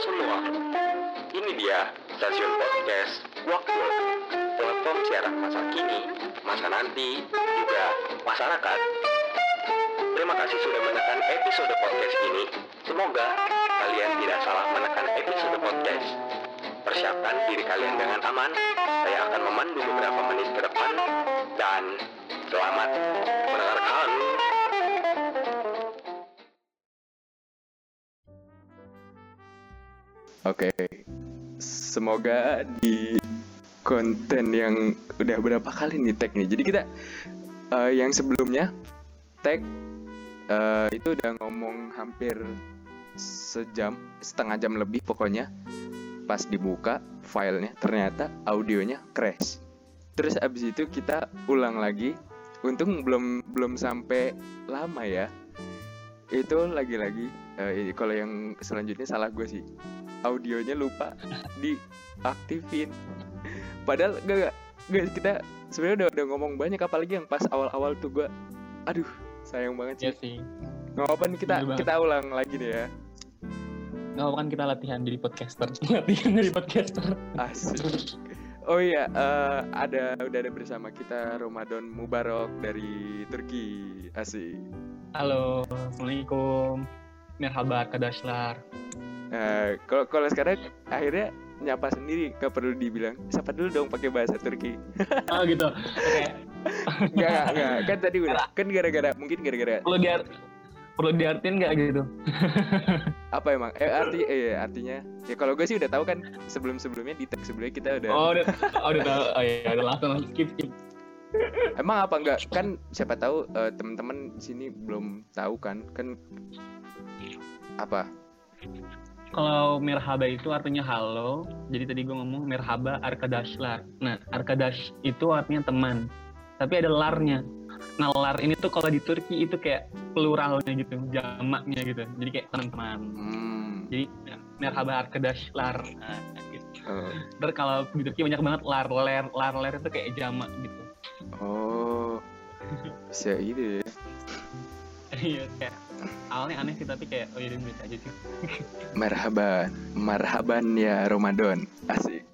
semua. Ini dia stasiun podcast Waktu Platform siaran masa kini, masa nanti, juga masyarakat. Terima kasih sudah menekan episode podcast ini. Semoga kalian tidak salah menekan episode podcast. Persiapkan diri kalian dengan aman. Saya akan memandu beberapa menit ke depan. Dan selamat mendengarkan. Oke, semoga di konten yang udah berapa kali nih tag nih. Jadi kita eh, yang sebelumnya tag eh, itu udah ngomong hampir sejam, setengah jam lebih pokoknya. Pas dibuka filenya ternyata audionya crash. Terus abis itu kita ulang lagi. Untung belum belum sampai lama ya. Itu lagi-lagi eh, kalau yang selanjutnya salah gue sih audionya lupa diaktifin padahal gak, gak, gak kita sebenarnya udah, udah ngomong banyak apalagi yang pas awal-awal tuh gua aduh sayang banget sih Iya sih. nggak apa-apa nih kita Bener banget. kita ulang lagi deh ya Nggak apa kan kita latihan jadi podcaster. latihan jadi podcaster. asik oh iya eh, ada udah ada bersama kita Ramadan Mubarak dari Turki asik Halo, assalamualaikum. Merhaba arkadaşlar. Nah, kalau kalau sekarang akhirnya nyapa sendiri gak perlu dibilang siapa dulu dong pakai bahasa Turki Oh gitu. Oke. Enggak, enggak. Kan tadi udah. Kan gara-gara mungkin gara-gara Perlu diar perlu diartin nggak gitu? apa emang? Eh arti eh artinya ya kalau gue sih udah tahu kan sebelum-sebelumnya di tag sebelumnya kita udah Oh udah, oh, udah tahu. Oh iya, udah langsung skip skip. Emang apa enggak? Kan siapa tahu eh, teman-teman sini belum tahu kan? Kan apa? Kalau merhaba itu artinya halo. Jadi tadi gue ngomong merhaba arkadaşlar. Nah, arkadaş itu artinya teman. Tapi ada larnya. Nah, lar ini tuh kalau di Turki itu kayak pluralnya gitu, jamaknya gitu. Jadi kayak teman-teman. Hmm. Jadi merhaba arkadaşlar. Nah, gitu. Oh. Terus kalau di Turki banyak banget lar ler lar ler itu kayak jamak gitu. oh. Bisa gitu ya. Iya kayak awalnya aneh sih tapi kayak oh bisa aja sih. Marhaban. Marhaban ya Ramadan. Asik.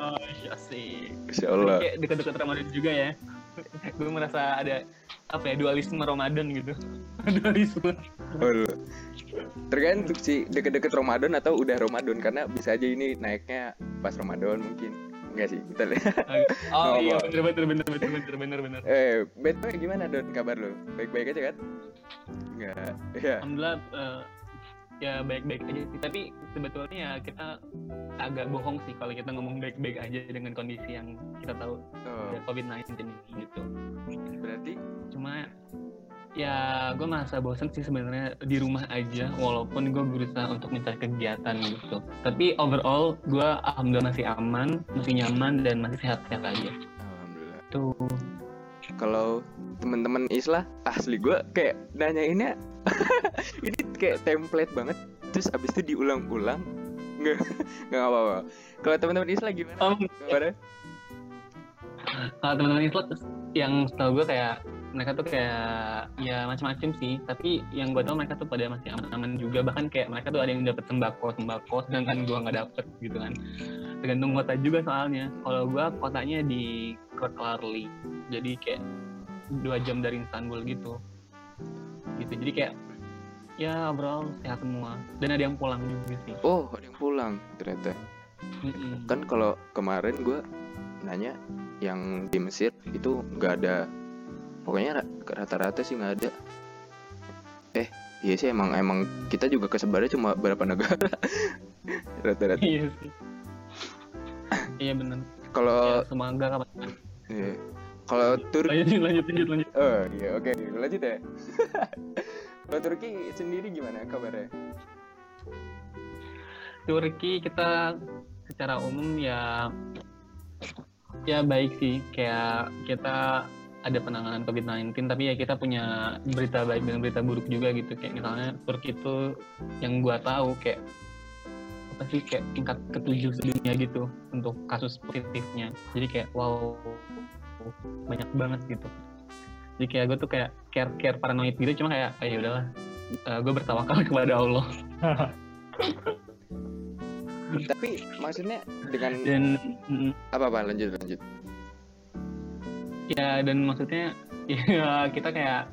Oh iya sih. Insya Allah. Kayak dekat-dekat Ramadan juga ya. gue merasa ada apa ya dualisme Ramadan gitu. dualisme. Oh, Tergantung sih deket-deket Ramadan atau udah Ramadan karena bisa aja ini naiknya pas Ramadan mungkin. Enggak sih, kita lihat. Oh iya bener bener bener bener bener bener bener. Eh, BTW gimana Don kabar lo? Baik-baik aja kan? Enggak. Ya. Alhamdulillah eh, ya baik-baik aja sih. Tapi sebetulnya ya kita agak bohong sih kalau kita ngomong baik-baik aja dengan kondisi yang kita tahu Oh, ada COVID-19 ini gitu. berarti Cuma ya gue merasa bosan sih sebenarnya di rumah aja walaupun gue berusaha untuk mencari kegiatan gitu. Tapi overall gue alhamdulillah masih aman, masih nyaman dan masih sehat-sehat aja. alhamdulillah. Tuh. Kalau teman-teman Islah asli gua kayak nanyainnya ini kayak template banget terus abis itu diulang-ulang nggak nggak apa-apa. Kalau teman-teman Islah gimana? Kabarnya? kalau teman-teman Islam yang setahu gue kayak mereka tuh kayak ya macam-macam sih. Tapi yang gue tahu mereka tuh pada masih aman-aman juga. Bahkan kayak mereka tuh ada yang dapat sembako sembako. Sedangkan gue nggak dapet gitu kan. Tergantung kota juga soalnya. Kalau gue kotanya di Kırklareli jadi kayak dua jam dari Istanbul gitu. Gitu. Jadi kayak ya overall sehat semua. Dan ada yang pulang juga sih. Oh, ada yang pulang ternyata. Mm-mm. Kan kalau kemarin gua nanya yang di Mesir itu nggak ada pokoknya ra- rata-rata sih nggak ada. Eh, iya sih emang emang kita juga kesebarnya cuma berapa negara. rata-rata. iya sih iya benar Kalau ya, semoga kapan Iya. Kalau Turki, lanjut lanjut lanjut lanjut oh iya oke lanjut ya. Kalau Turki sendiri gimana kabarnya? Turki kita secara umum ya ya baik sih kayak kita ada penanganan COVID-19 tapi ya kita punya berita baik dan berita buruk juga gitu. Kayak misalnya Turki itu yang gua tahu kayak apa sih kayak tingkat ketujuh sedunia gitu untuk kasus positifnya. Jadi kayak wow banyak banget gitu. Jadi kayak gue tuh kayak care care paranoid gitu cuma kayak ah, ya udahlah gue bertawakal kepada Allah. Tapi maksudnya dengan dan apa apa lanjut lanjut ya dan maksudnya ya kita kayak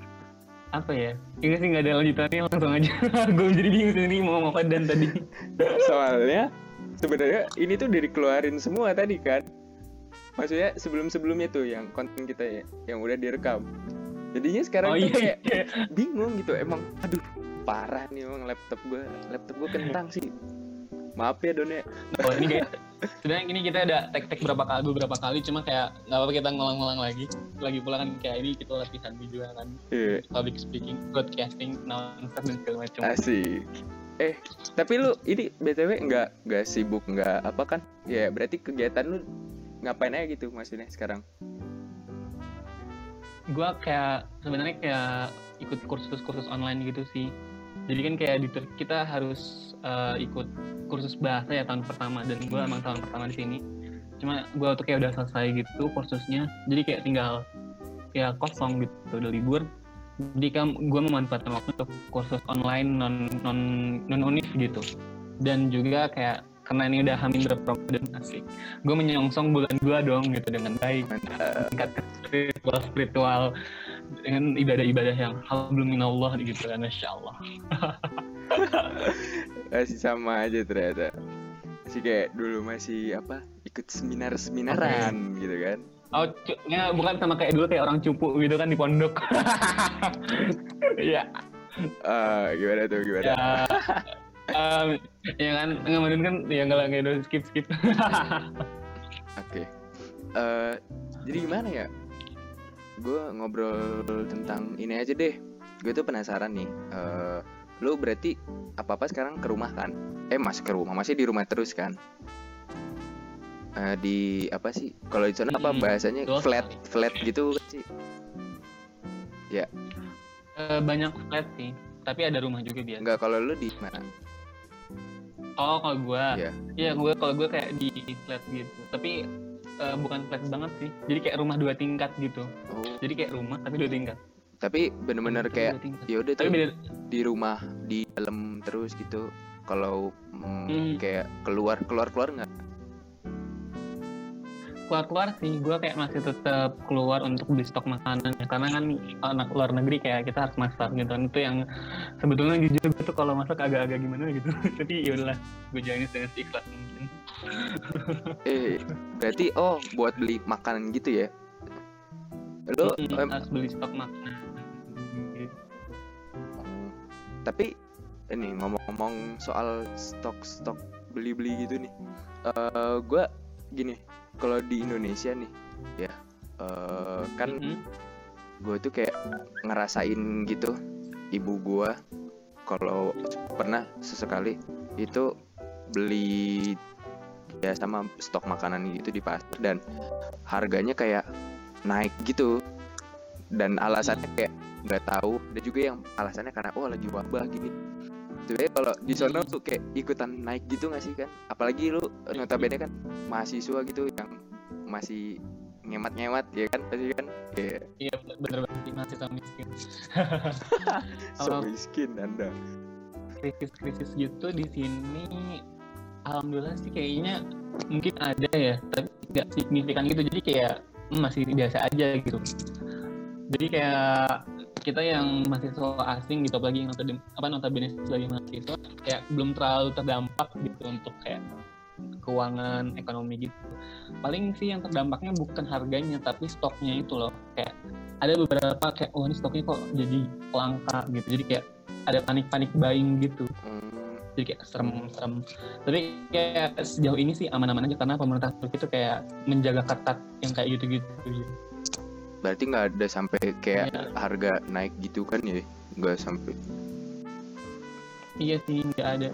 apa ya? Ini sih nggak ada lanjutannya langsung aja. Gue jadi bingung sendiri mau ngomong apa dan tadi. Soalnya sebenarnya ini tuh dikeluarin semua tadi kan. Maksudnya sebelum sebelumnya tuh yang konten kita ya, yang udah direkam. Jadinya sekarang oh tuh iya kayak iya. bingung gitu emang aduh parah nih emang laptop gue laptop gue kentang sih maaf ya Don ya oh ini kayak sebenarnya ini kita ada tek-tek berapa kali beberapa kali cuma kayak nggak apa-apa kita ngulang-ngulang lagi. Lagi pula kan kayak ini kita latihan juga kan. Iya, public speaking broadcasting announcer dan segala macam. Asik. Eh tapi lu ini btw nggak nggak sibuk nggak apa kan? Ya berarti kegiatan lu ngapain aja gitu maksudnya sekarang? Gue kayak sebenarnya kayak ikut kursus-kursus online gitu sih jadi kan kayak di Turki kita harus eh, ikut kursus bahasa ya tahun pertama. Dan gue emang tahun pertama di sini. Cuma gue tuh kayak udah selesai gitu kursusnya. Jadi kayak tinggal ya kosong gitu udah libur. Jadi kan gue memanfaatkan waktu untuk kursus online non non non univ gitu. Dan juga kayak karena ini udah hamin berapa dan asik gue menyongsong bulan gue dong gitu dengan baik. Tingkat spiritual spiritual dengan ibadah-ibadah yang alhamdulillah gitu kan masya Allah. Masih sama aja ternyata. Masih kayak dulu masih apa ikut seminar seminaran gitu kan. Oh ya, bukan sama kayak dulu kayak orang cupu gitu kan di pondok. Ya. Ah, gimana tuh gimana? Ya. Em, ya kan ngamarin kan ya nggak kayak skip skip Oke. Eh, jadi gimana ya? Gue ngobrol tentang ini aja deh. Gue tuh penasaran nih. Eh, lu berarti apa apa sekarang ke rumah kan? Eh masih ke rumah, masih di rumah terus kan? Eh, di apa sih? Kalau di sana apa bahasanya flat, flat gitu sih? Eh, banyak flat sih tapi ada rumah juga biasa Enggak, kalau lu di mana? oh kalau gue Iya. iya gue kalau gue kayak di flat gitu tapi eh, bukan flat banget sih. Jadi kayak rumah dua tingkat gitu. Oh, jadi kayak rumah tapi dua tingkat. Tapi bener-bener kayak ya udah tapi tuh beda di rumah di dalam terus gitu. Kalau mm, Hmm. kayak keluar keluar keluar nggak? keluar keluar sih gue kayak masih tetap keluar untuk beli stok makanan ya. Karena kan anak luar negeri kayak kita harus masak gitu kan. Itu yang sebetulnya jujur gue tuh kalau masak agak-agak gimana gitu. Tapi ya udahlah gue jalanin dengan ikhlas mungkin Eh, berarti oh buat beli makanan gitu ya? Lo Mm, em, harus beli stok makanan gitu. tapi ini ngomong-ngomong soal stok-stok beli-beli gitu nih. Eh, gua gini, kalau di Indonesia nih, ya eh, kan Mm-mm. gue tuh kayak ngerasain gitu ibu gua kalau pernah sesekali itu beli ya sama stok makanan gitu di pasar dan harganya kayak naik gitu. Dan alasannya kayak nggak tahu. Dan juga yang alasannya karena oh lagi wabah gini. Sebenarnya kalau di sono tuh kayak ikutan naik gitu nggak sih kan apalagi lu notabene kan mahasiswa gitu yang masih ngemat-ngemat ya kan? Pasti kan? Kayak iya bener banget sih, masih sama miskin. So miskin anda. krisis-krisis gitu di sini alhamdulillah sih kayaknya mungkin ada ya tapi nggak signifikan gitu. Jadi kayak masih biasa aja gitu. Jadi kayak kita yang mahasiswa asing gitu apalagi yang notabene, apa notabene sebagai mahasiswa kayak belum terlalu terdampak gitu untuk kayak keuangan ekonomi gitu. Paling sih yang terdampaknya bukan harganya tapi stoknya itu loh. Kayak ada beberapa kayak oh ini stoknya kok jadi langka gitu. Jadi kayak ada panik-panik buying gitu. Hmm, jadi kayak serem-serem. Tapi kayak sejauh ini sih aman-aman aja karena pemerintah Turki itu kayak menjaga ketat yang kayak gitu-gitu. Berarti nggak ada sampai kayak Iya. harga naik gitu kan ya? Nggak sampai. Iya sih nggak ada.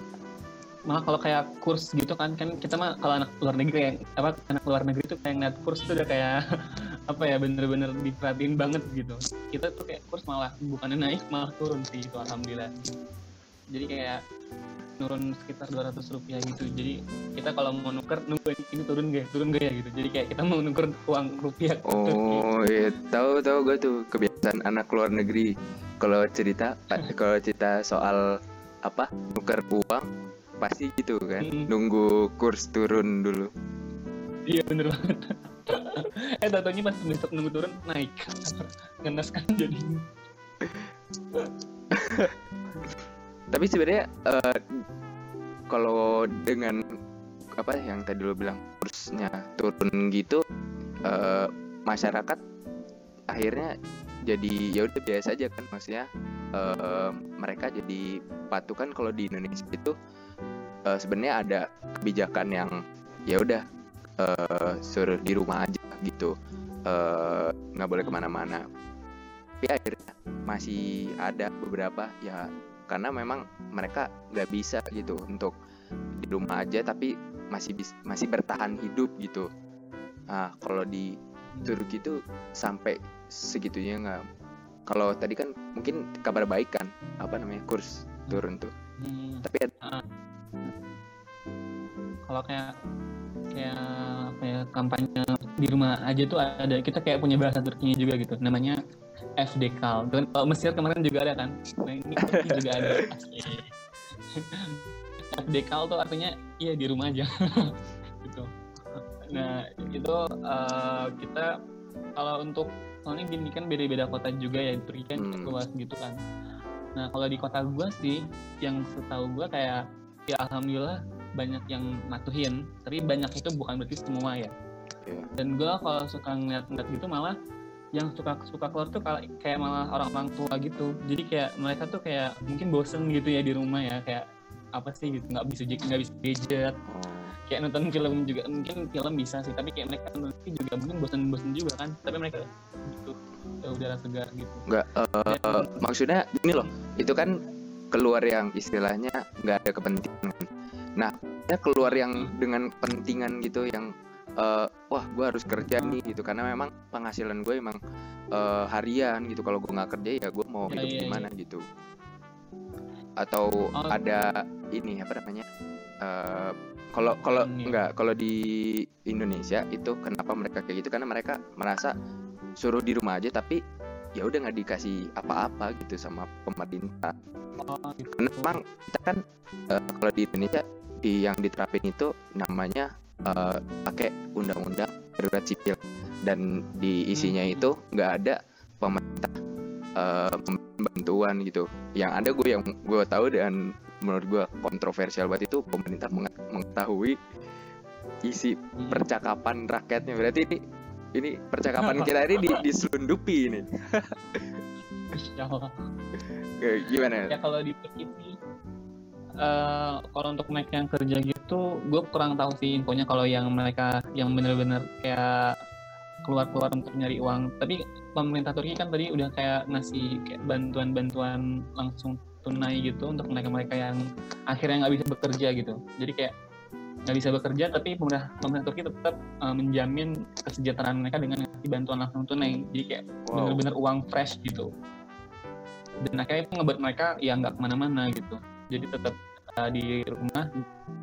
Malah kalau kayak kurs gitu kan kan kita mah kalau anak luar negeri kayak apa anak luar negeri tuh kayak ngeliat kurs tuh udah kayak apa ya bener-bener diperhatiin banget gitu. Kita tuh kayak kurs malah bukannya naik malah turun sih itu alhamdulillah jadi kayak turun sekitar 200 rupiah gitu. Jadi kita kalau mau nuker nunggu ini, turun gak ya? turun gak ya gitu. Jadi kayak kita mau nuker uang rupiah. Oh iya. Tahu tahu gue tuh kebiasaan anak luar negeri. Kalau cerita kalau cerita soal apa? Nuker uang pasti gitu kan. Mm. nunggu kurs turun dulu. Iya bener banget. Eh tatonya pas besok nunggu turun naik. Ngenes kan jadi tapi sebenarnya eh, kalau dengan apa yang tadi lo bilang kursnya turun gitu eh, masyarakat akhirnya jadi ya udah biasa aja kan maksudnya eh, mereka jadi patukan kalau di Indonesia itu eh, sebenarnya ada kebijakan yang ya udah eh, suruh di rumah aja gitu nggak boleh ke mana-mana. Tapi akhirnya masih ada beberapa ya karena memang mereka nggak bisa gitu untuk di rumah aja tapi masih bis- masih bertahan hidup gitu. Nah kalau di Turki itu sampai segitunya nggak. Kalau tadi kan mungkin kabar baik kan apa namanya kurs turun tuh. Hmm, tapi ada- kalau kayak kayak apa ya kampanye di rumah aja tuh ada kita kayak punya bahasa Turkinya juga gitu. Namanya Tuh kan, kalau Mesir kemarin juga ada kan? Nah, ini juga ada. FDKal tuh artinya iya di rumah aja. Gitu. Nah itu eh, kita kalau untuk soalnya gini kan beda-beda kota juga ya Turki kan Hmm. luas gitu kan. Nah kalau di kota gua sih yang setahu gua kayak ya alhamdulillah banyak yang matuhin tapi banyak itu bukan berarti semua ya. Iya. dan gue kalau suka ngeliat-ngeliat gitu malah yang suka suka keluar tuh kayak malah orang-orang tua gitu. Jadi kayak mereka tuh kayak mungkin bosen gitu ya di rumah ya kayak apa sih gitu nggak bisa nggak bisa gadget. Kayak nonton film juga mungkin film bisa sih tapi kayak mereka nonton juga mungkin bosen-bosen juga kan tapi mereka butuh ya, udara segar gitu. Nggak eh, maksudnya gini loh itu kan keluar yang istilahnya nggak ada kepentingan. Nah ya keluar yang dengan kepentingan gitu yang eh, wah gue harus kerja nih gitu karena memang penghasilan gue emang eh, harian gitu kalau gue nggak kerja ya gue mau Ya, hidup iya, gimana gitu atau Oh. ada ini apa namanya eh, kalau kalau Hmm, iya. nggak kalau di Indonesia itu kenapa mereka kayak gitu karena mereka merasa suruh di rumah aja tapi ya udah nggak dikasih apa-apa gitu sama pemerintah oh, gitu. karena memang kita kan eh, kalau di Indonesia di yang diterapin itu namanya eh, pakai undang-undang darurat sipil. Dan di isinya itu nggak ada pemerintah eh, memberikan bantuan gitu. Yang ada gue yang gue tahu dan menurut gue kontroversial banget itu pemerintah menge- mengetahui isi Hmm. percakapan rakyatnya. Berarti ini ini percakapan kita ini di, diselundupi ini. Kayak gimana? Ya kalau di eh, kalau untuk mereka yang kerja gitu gue kurang tahu sih infonya kalau yang mereka yang bener-bener kayak keluar-keluar untuk nyari uang. Tapi pemerintah Turki kan tadi udah kayak ngasih kayak bantuan-bantuan langsung tunai gitu untuk mereka-mereka yang akhirnya nggak bisa bekerja gitu. Jadi kayak nggak bisa bekerja tapi pemerintah pemerintah Turki tetap eh, menjamin kesejahteraan mereka dengan ngasih bantuan langsung tunai. Jadi kayak wow. bener-bener uang fresh gitu. Dan akhirnya itu ngebuat mereka ya nggak ke mana-mana gitu. Jadi tetap uh, di rumah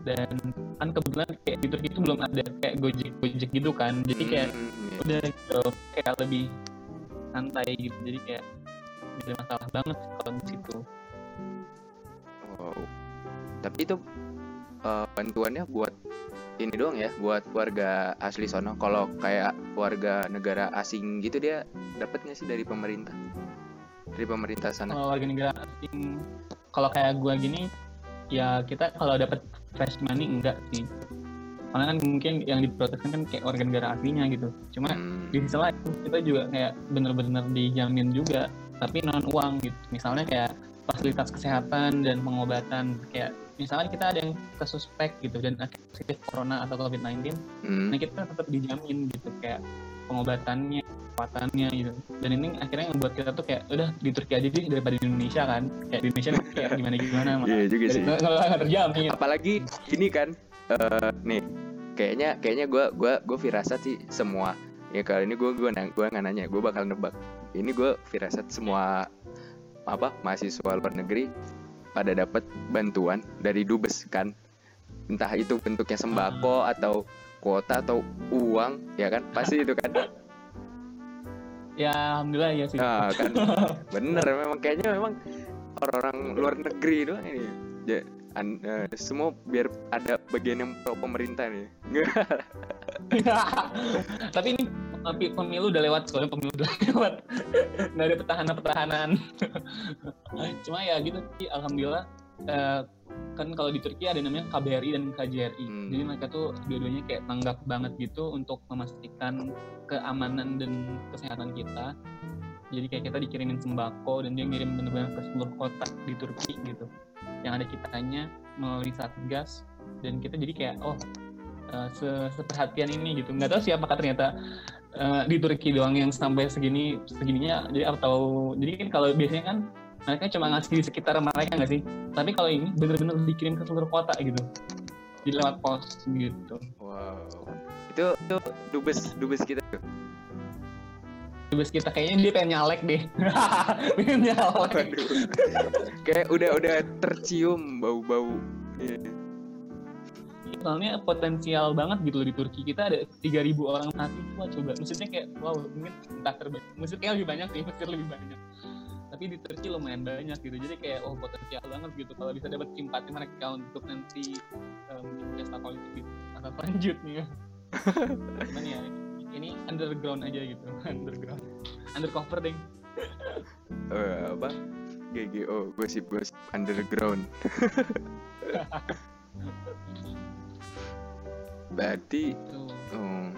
dan kan kebetulan kayak di Turki itu belum ada kayak gojek gojek gitu kan jadi kayak Hmm, iya. udah gitu, kayak lebih santai gitu jadi kayak tidak ada masalah banget kalau di situ Wow. Tapi itu eh, bantuannya buat ini doang ya, buat warga asli sono. Kalau kayak warga negara asing gitu dia dapat nggak sih dari pemerintah? Dari pemerintah sana. kalau warga negara asing kalau kayak gua gini ya kita kalau dapat fresh money enggak sih. Karena kan mungkin yang diproteskan kan kayak warga negara aslinya gitu. Cuma Hmm. di sisi lain kita juga kayak bener-bener dijamin juga tapi non uang gitu. Misalnya kayak fasilitas kesehatan dan pengobatan. Kayak misalnya kita ada yang kesuspek gitu dan positif corona atau covid-19 Hmm. nah kita tetap dijamin gitu kayak pengobatannya perawatannya gitu. Dan ini akhirnya membuat kita tuh kayak udah di Turki aja sih daripada di Indonesia kan. Kayak di Indonesia kayak gimana gimana Iya juga sih. nggak nggak terjamin Apalagi ini kan eh, nih kayaknya kayaknya gue gua gua firasat sih semua. Ya kali ini gue gue gua nggak nanya gue bakal nebak. Ini gue firasat semua apa mahasiswa luar negeri pada dapat bantuan dari dubes kan. Entah itu bentuknya sembako atau kuota atau uang ya kan? Pasti itu kan ya alhamdulillah ya sih nah kan bener memang kayaknya memang orang-orang luar negeri doang ini Ja- An- eh, semua biar ada bagian yang pro pemerintah nih. Tapi ini tapi pemilu udah lewat soalnya pemilu udah lewat. Nggak ada pertahanan-pertahanan. Cuma ya gitu sih alhamdulillah eh, kan kalau di Turki ada namanya KBRI dan KJRI. Hmm. Jadi mereka tuh dua-duanya kayak tanggap banget gitu untuk memastikan keamanan dan kesehatan kita. Jadi kayak kita dikirimin sembako dan dia ngirim bener-bener ke seluruh kota di Turki gitu. Yang ada kitanya melalui Satgas dan kita jadi kayak oh se- seperhatian ini gitu. Nggak tahu sih apakah ternyata eh, di Turki doang yang sampai segini segininya jadi atau jadi kan kalau biasanya kan mereka cuma ngasih di sekitar mereka nggak sih? Tapi kalau ini bener-bener dikirim ke seluruh kota gitu. Jadi lewat pos gitu. Wow. Itu itu dubes dubes kita tuh. Terus kita kayaknya dia pengen nyalek deh. pengen nyalek. Waduh. Kayak udah udah tercium bau-bau. Iya. Soalnya potensial banget gitu loh di Turki. Kita ada 3000 orang mahasiswa coba. Maksudnya kayak wow mungkin entah terbanyak. Maksudnya kayak lebih banyak sih, Mesir lebih banyak. Tapi di Turki lumayan banyak gitu. Jadi kayak oh potensial banget gitu kalau bisa dapat simpati mereka untuk nanti um, pesta politik di masa selanjutnya. Cuman ya ini underground aja gitu, underground. Undercover deh. Eh, apa? GGO, gosip-gosip underground. Berarti. Hmm.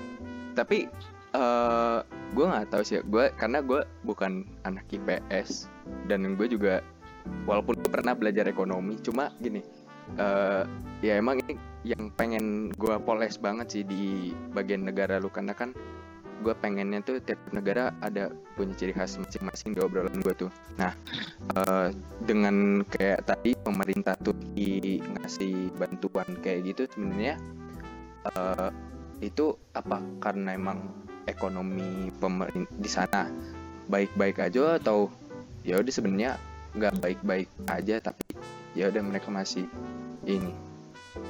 Tapi eh gue nggak tahu sih. Gue karena gue bukan anak IPS dan gue juga walaupun gue pernah belajar ekonomi, cuma gini. eh ya emang ini yang pengen gue poles banget sih di bagian negara lu karena kan gue pengennya tuh tiap negara ada punya ciri khas masing-masing di obrolan gue tuh. Nah eh, dengan kayak tadi pemerintah Turki ngasih bantuan kayak gitu sebenarnya eh, itu apa karena emang ekonomi pemerintah di sana baik-baik aja atau ya udah sebenarnya nggak baik-baik aja tapi ya udah mereka masih ini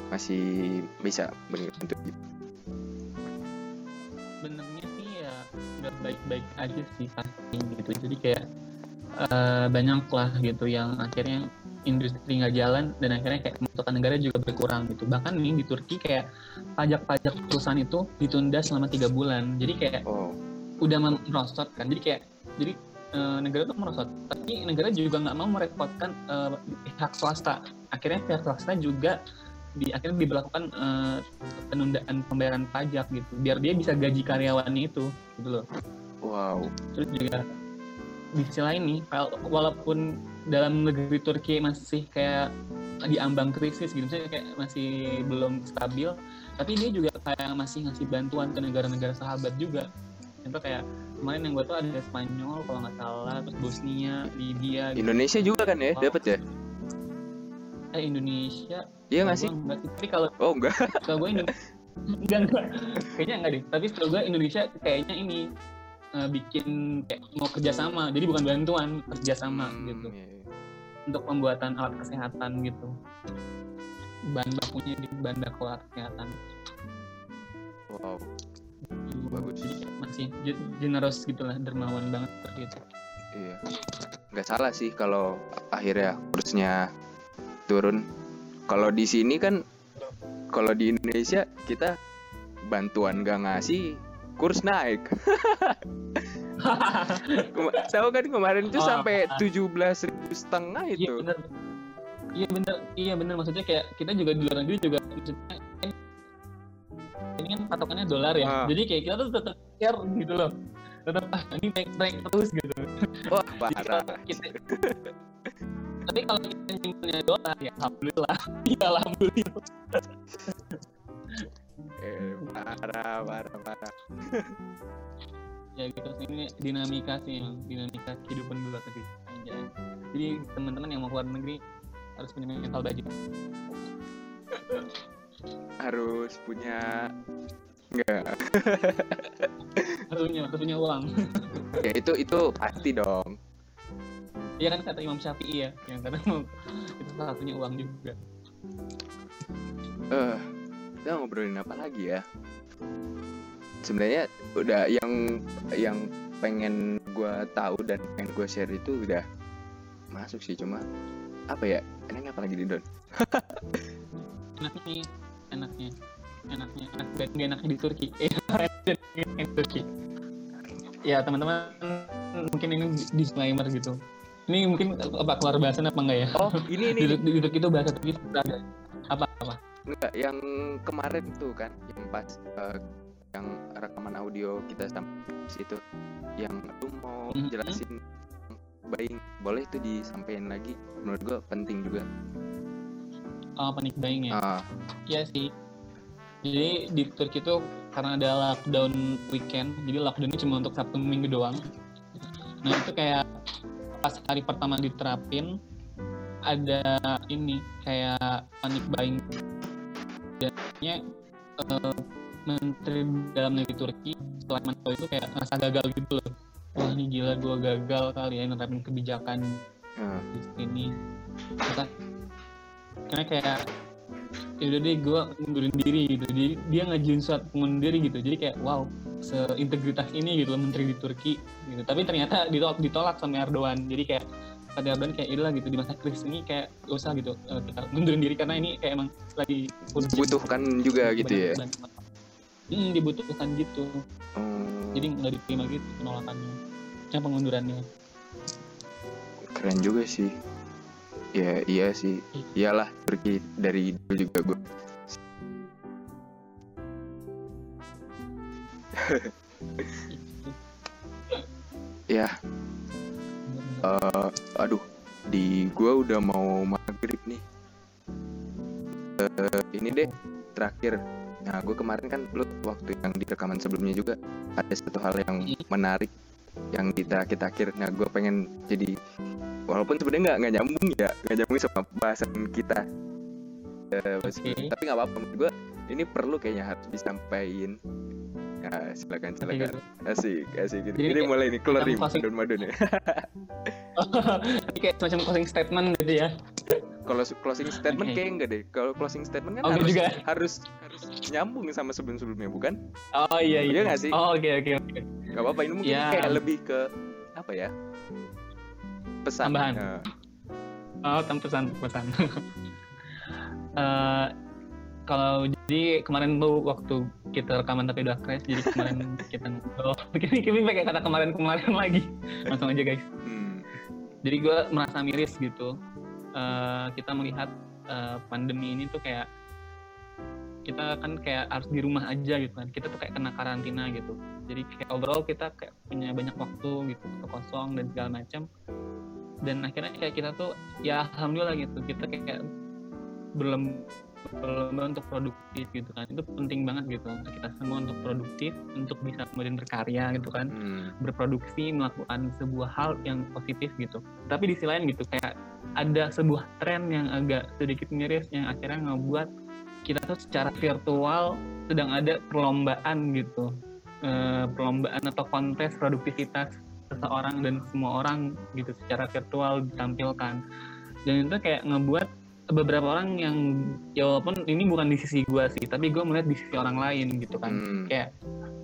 masih bisa bentuk gitu. sebenarnya sih ya nggak baik-baik aja sih pasti gitu jadi kayak eh, banyak lah gitu yang akhirnya industri nggak jalan dan akhirnya kayak pemasukan negara juga berkurang gitu. Bahkan nih di Turki kayak pajak-pajak perusahaan itu ditunda selama tiga bulan. Jadi kayak Oh, udah merosot kan. Jadi kayak jadi eh, negara tuh merosot. Tapi negara juga nggak mau merepotkan eh, pihak swasta. Akhirnya pihak swasta juga di akhirnya diberlakukan eh, penundaan pembayaran pajak gitu. Biar dia bisa gaji karyawannya itu gitu loh. Wow. terus juga di sisi lain nih wal- walaupun dalam negeri Turki masih kayak diambang krisis gitu misalnya kayak masih belum stabil tapi dia juga kayak masih ngasih bantuan ke negara-negara sahabat juga contoh kayak kemarin yang gue tau ada Spanyol kalau nggak salah terus Bosnia Libya gitu. Indonesia juga kan ya dapat ya? eh Indonesia Iya nggak kalau sih? tapi kalau Oh enggak. kalau gue Indo- enggak enggak kayaknya enggak deh tapi setahu gue Indonesia kayaknya ini eh, bikin kayak mau kerjasama jadi bukan bantuan kerjasama Hmm, gitu iya, iya. untuk pembuatan alat kesehatan gitu bahan bakunya di bahan baku alat kesehatan Wow. Bagus. Jadi masih ge- generous gitulah dermawan banget seperti itu Iya. Nggak salah sih kalau akhirnya kursnya turun. Kalau di sini kan kalau di Indonesia kita bantuan gak ngasih kurs naik. Tahu kan kemarin itu Oh, sampai ah. tujuh belas ribu setengah iya itu. iya bener iya bener maksudnya kayak kita juga di luar negeri juga maksudnya eh, ini kan patokannya dolar ya Ah. jadi kayak kita tuh tetap care gitu loh tetap ah ini naik naik terus gitu Wah parah. kita tapi kalau kita nyimpennya dolar ya alhamdulillah ya alhamdulillah Eh, parah parah parah. ya gitu ini dinamika sih dinamika kehidupan di luar negeri aja jadi teman-teman yang mau keluar negeri harus punya mental baja Harus punya Enggak. harus punya harus punya uang ya itu itu pasti dong. Iya kan kata Imam Syafi'i ya yang kata mau itu salah satunya uang juga Eh, kita ngobrolin apa lagi ya? Sebenarnya udah yang yang pengen gue tahu dan pengen gue share itu udah masuk sih cuma apa ya? Enaknya apa lagi di Don enaknya nih enaknya enaknya enak dan gak enaknya di Turki. Eh di Turki. Ya teman-teman mungkin ini disclaimer gitu. Ini mungkin apa keluar bahasan apa enggak ya? Oh ini di, ini. Di, di Turki itu bahasa Turki ada apa apa enggak yang kemarin tuh kan yang pas eh, yang rekaman audio kita sampai situ yang lu mau Mhm. jelasin buying boleh itu disampaikan lagi menurut gua penting juga oh, panik buying ya ah Iya sih. Jadi di Turki itu karena ada lockdown weekend, jadi lockdownnya cuma untuk Sabtu Minggu doang. Nah itu kayak pas hari pertama diterapin ada ini kayak panic buying. Jadinya eh, Menteri Dalam Negeri Turki setelah menang itu kayak ngerasa gagal gitu loh. Wah ini gila gue gagal kali ya nerapin kebijakan di sini. Kata karena kayak ya udah deh gue mundurin diri gitu. Jadi dia ngajuin surat pengunduran diri gitu. Jadi kayak wow seintegritas ini gitu loh menteri di Turki gitu. Tapi ternyata ditolak ditolak sama Erdogan. Jadi kayak kata Erdogan kayak inilah gitu di masa krisis ini kayak gak usah gitu eh, kita mundurin diri karena ini kayak emang lagi urgent. butuhkan juga gitu ya? hmm, dibutuhkan gitu. Oh, jadi nggak diterima gitu penolakannya yang pengundurannya. Keren juga sih. Ya iya sih. Iyalah Turki dari dulu juga gue ya eh, aduh di gua udah mau maghrib nih. Eh, ini deh terakhir. Nah gue kemarin kan lu waktu yang di rekaman sebelumnya juga ada satu hal yang menarik yang kita kita akhir nah gue pengen jadi walaupun sebenarnya nggak nggak nyambung ya nggak nyambung sama bahasan kita. Eh, Oke. tapi nggak apa-apa gue ini perlu kayaknya harus disampaikan ya silakan silakan asik asik gitu. Jadi ini mulai nih keluar nih yang closing- madun madun ya Ini kayak semacam closing statement gitu ya kalau closing statement Oke. kayak enggak deh kalau closing statement kan Oh, harus, enggak harus harus nyambung sama sebelum sebelumnya bukan Oh iya Iya iya. nggak sih? Oh oke oke oke. nggak apa-apa ini mungkin Ya. kayak lebih ke apa ya pesan Tambahan. Nah, Oh pesan pesan. Eh kalau jadi kemarin tuh waktu kita rekaman tapi udah crash jadi kemarin kita ngobrol. Ini kami pakai kata kemarin-kemarin lagi. Langsung aja guys. hmm, Jadi gue merasa miris gitu. Eh kita melihat eh, pandemi ini tuh kayak kita kan kayak harus di rumah aja gitu kan. Kita tuh kayak kena karantina gitu. Jadi kayak overall kita kayak punya banyak waktu gitu, waktu kosong dan segala macam. Dan akhirnya kayak kita tuh ya alhamdulillah gitu. Kita kayak berlem- berlomba untuk produktif gitu kan. Itu penting banget gitu. Untuk kita semua untuk produktif, untuk bisa kemudian berkarya gitu kan. Hmm, berproduksi melakukan sebuah hal yang positif gitu. Tapi di sisi lain gitu kayak ada sebuah tren yang agak sedikit miris yang akhirnya ngebuat kita tuh secara virtual sedang ada perlombaan gitu. Eh, perlombaan atau kontes produktivitas seseorang dan semua orang gitu secara virtual ditampilkan. Dan itu kayak ngebuat beberapa orang yang ya walaupun ini bukan di sisi gua sih tapi gue melihat di sisi orang lain gitu kan. Hmm. kayak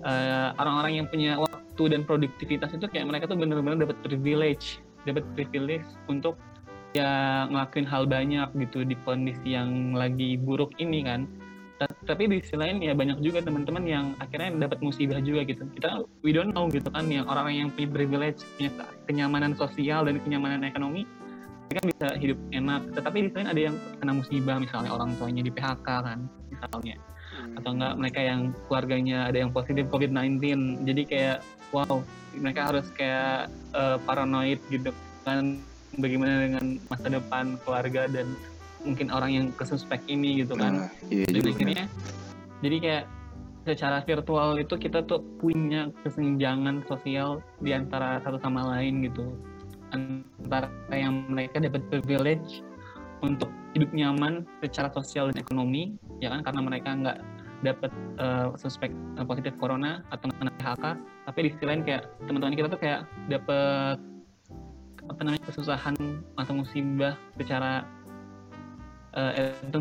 eh, orang-orang yang punya waktu dan produktivitas itu kayak mereka tuh bener-bener dapat privilege dapat privilege untuk ya ngelakuin hal banyak gitu di kondisi yang lagi buruk ini kan. Ta- tapi di sisi lain ya banyak juga teman-teman yang akhirnya dapat musibah juga gitu. Kita we don't know gitu kan yang orang-orang yang punya privilege punya ke- kenyamanan sosial dan kenyamanan ekonomi mereka bisa hidup enak. Tetapi di lain ada yang kena musibah misalnya orang tuanya di PHK kan misalnya. Atau enggak mereka yang keluarganya ada yang positif COVID-19. Jadi kayak wow mereka harus kayak eh, paranoid gitu kan bagaimana dengan masa depan keluarga dan mungkin orang yang kesuspek ini gitu kan. Nah, iya dan akhirnya jadi kayak secara virtual itu kita tuh punya kesenjangan sosial di antara satu sama lain gitu antara yang mereka dapat privilege untuk hidup nyaman secara sosial dan ekonomi ya kan? Karena mereka nggak dapat eh, suspek eh, positif corona atau kena PHK tapi di sisi lain kayak teman-teman kita tuh kayak dapat apa namanya kesusahan atau musibah secara itu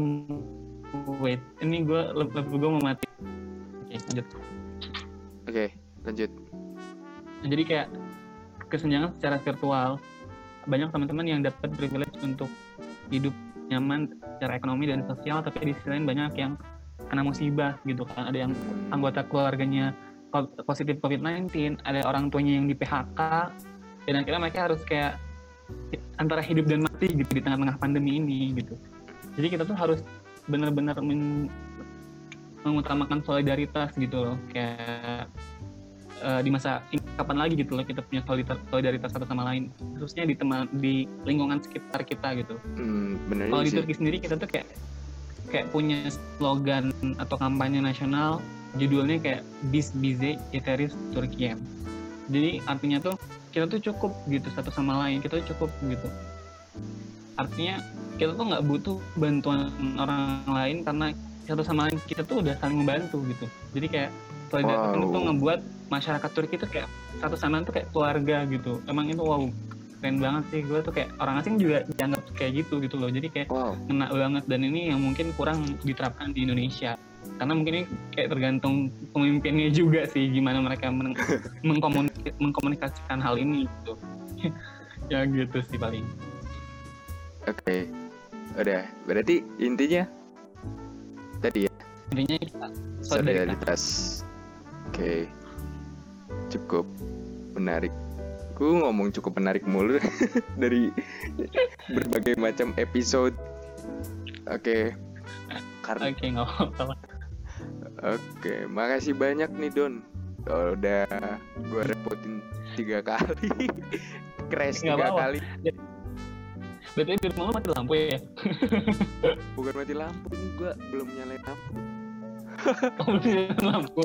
wait ini gue laptop gue mau mati. Oke lanjut. Oke lanjut. Nah, jadi kayak kesenjangan secara virtual. Banyak teman-teman yang dapat privilege untuk hidup nyaman secara ekonomi dan sosial tapi di sisi lain banyak yang kena musibah gitu kan. Ada yang anggota keluarganya positif COVID-19 ada orang tuanya yang di PHK dan akhirnya mereka harus kayak antara hidup dan mati gitu di tengah-tengah pandemi ini gitu. Jadi kita tuh harus benar-benar men- mengutamakan solidaritas gitu loh kayak eh, di masa kapan lagi gitu loh kita punya solidar- solidaritas satu sama lain khususnya di teman di lingkungan sekitar kita gitu Hmm, kalau di. Turki sendiri kita tuh kayak kayak punya slogan atau kampanye nasional judulnya kayak Biz Bize Yeteris Turkiyem. Jadi artinya tuh kita tuh cukup gitu satu sama lain, kita tuh cukup gitu. Artinya kita tuh nggak butuh bantuan orang lain karena satu sama lain kita tuh udah saling membantu gitu. Jadi kayak solidaritas Wow. itu tuh ngebuat masyarakat Turki tuh kayak satu sama tuh kayak keluarga gitu. Emang itu wow keren banget sih gue tuh kayak orang asing juga dianggap kayak gitu gitu loh. Jadi kayak Wow. kena banget dan ini yang mungkin kurang diterapkan di Indonesia karena mungkin ini kayak tergantung pemimpinnya juga sih gimana mereka men- mengkomunik- mengkomunikasikan hal ini gitu ya gitu sih paling Oke. Udah, berarti intinya tadi ya intinya kita solidaritas solidaritas. Oke. Cukup menarik. Gue ngomong cukup menarik mulu dari berbagai macam episode. Oke. Karena oke nggak apa-apa Oke, makasih banyak nih Don. Oh, udah gue repotin tiga kali, crash Nggak tiga apa-apa. kali. berarti di rumah mati lampu ya Bukan mati lampu nih, gue belum nyalain lampu. nyalain lampu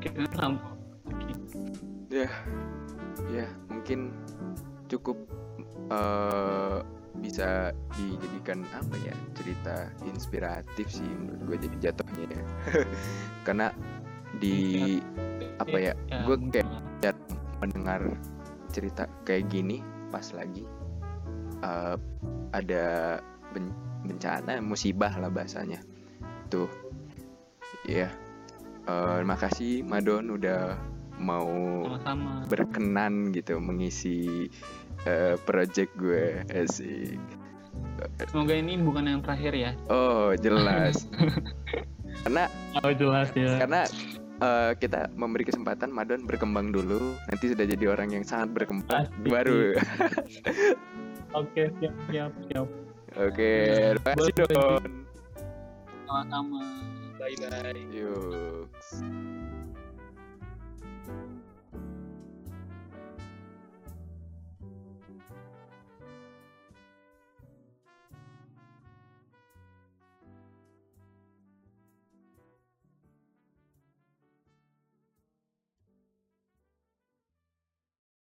kita lampu Oke. Ya, ya mungkin cukup eh, bisa dijadikan apa ya cerita inspiratif sih menurut gue jadi jatuhnya ya. Karena di apa ya, gue kayak mendengar cerita kayak gini pas lagi eh, ada ben- bencana musibah lah bahasanya. Tuh ya Eh, makasih Madon udah mau sama-sama. berkenan gitu mengisi eh, project gue. Asik. Semoga ini bukan yang terakhir ya. Oh jelas. Karena oh jelas ya. karena eh, kita memberi kesempatan Madon berkembang dulu. Nanti sudah jadi orang yang sangat berkembang. Asik. baru. Oke siap siap siap. Oke terima kasih. Don. Sama-sama bye bye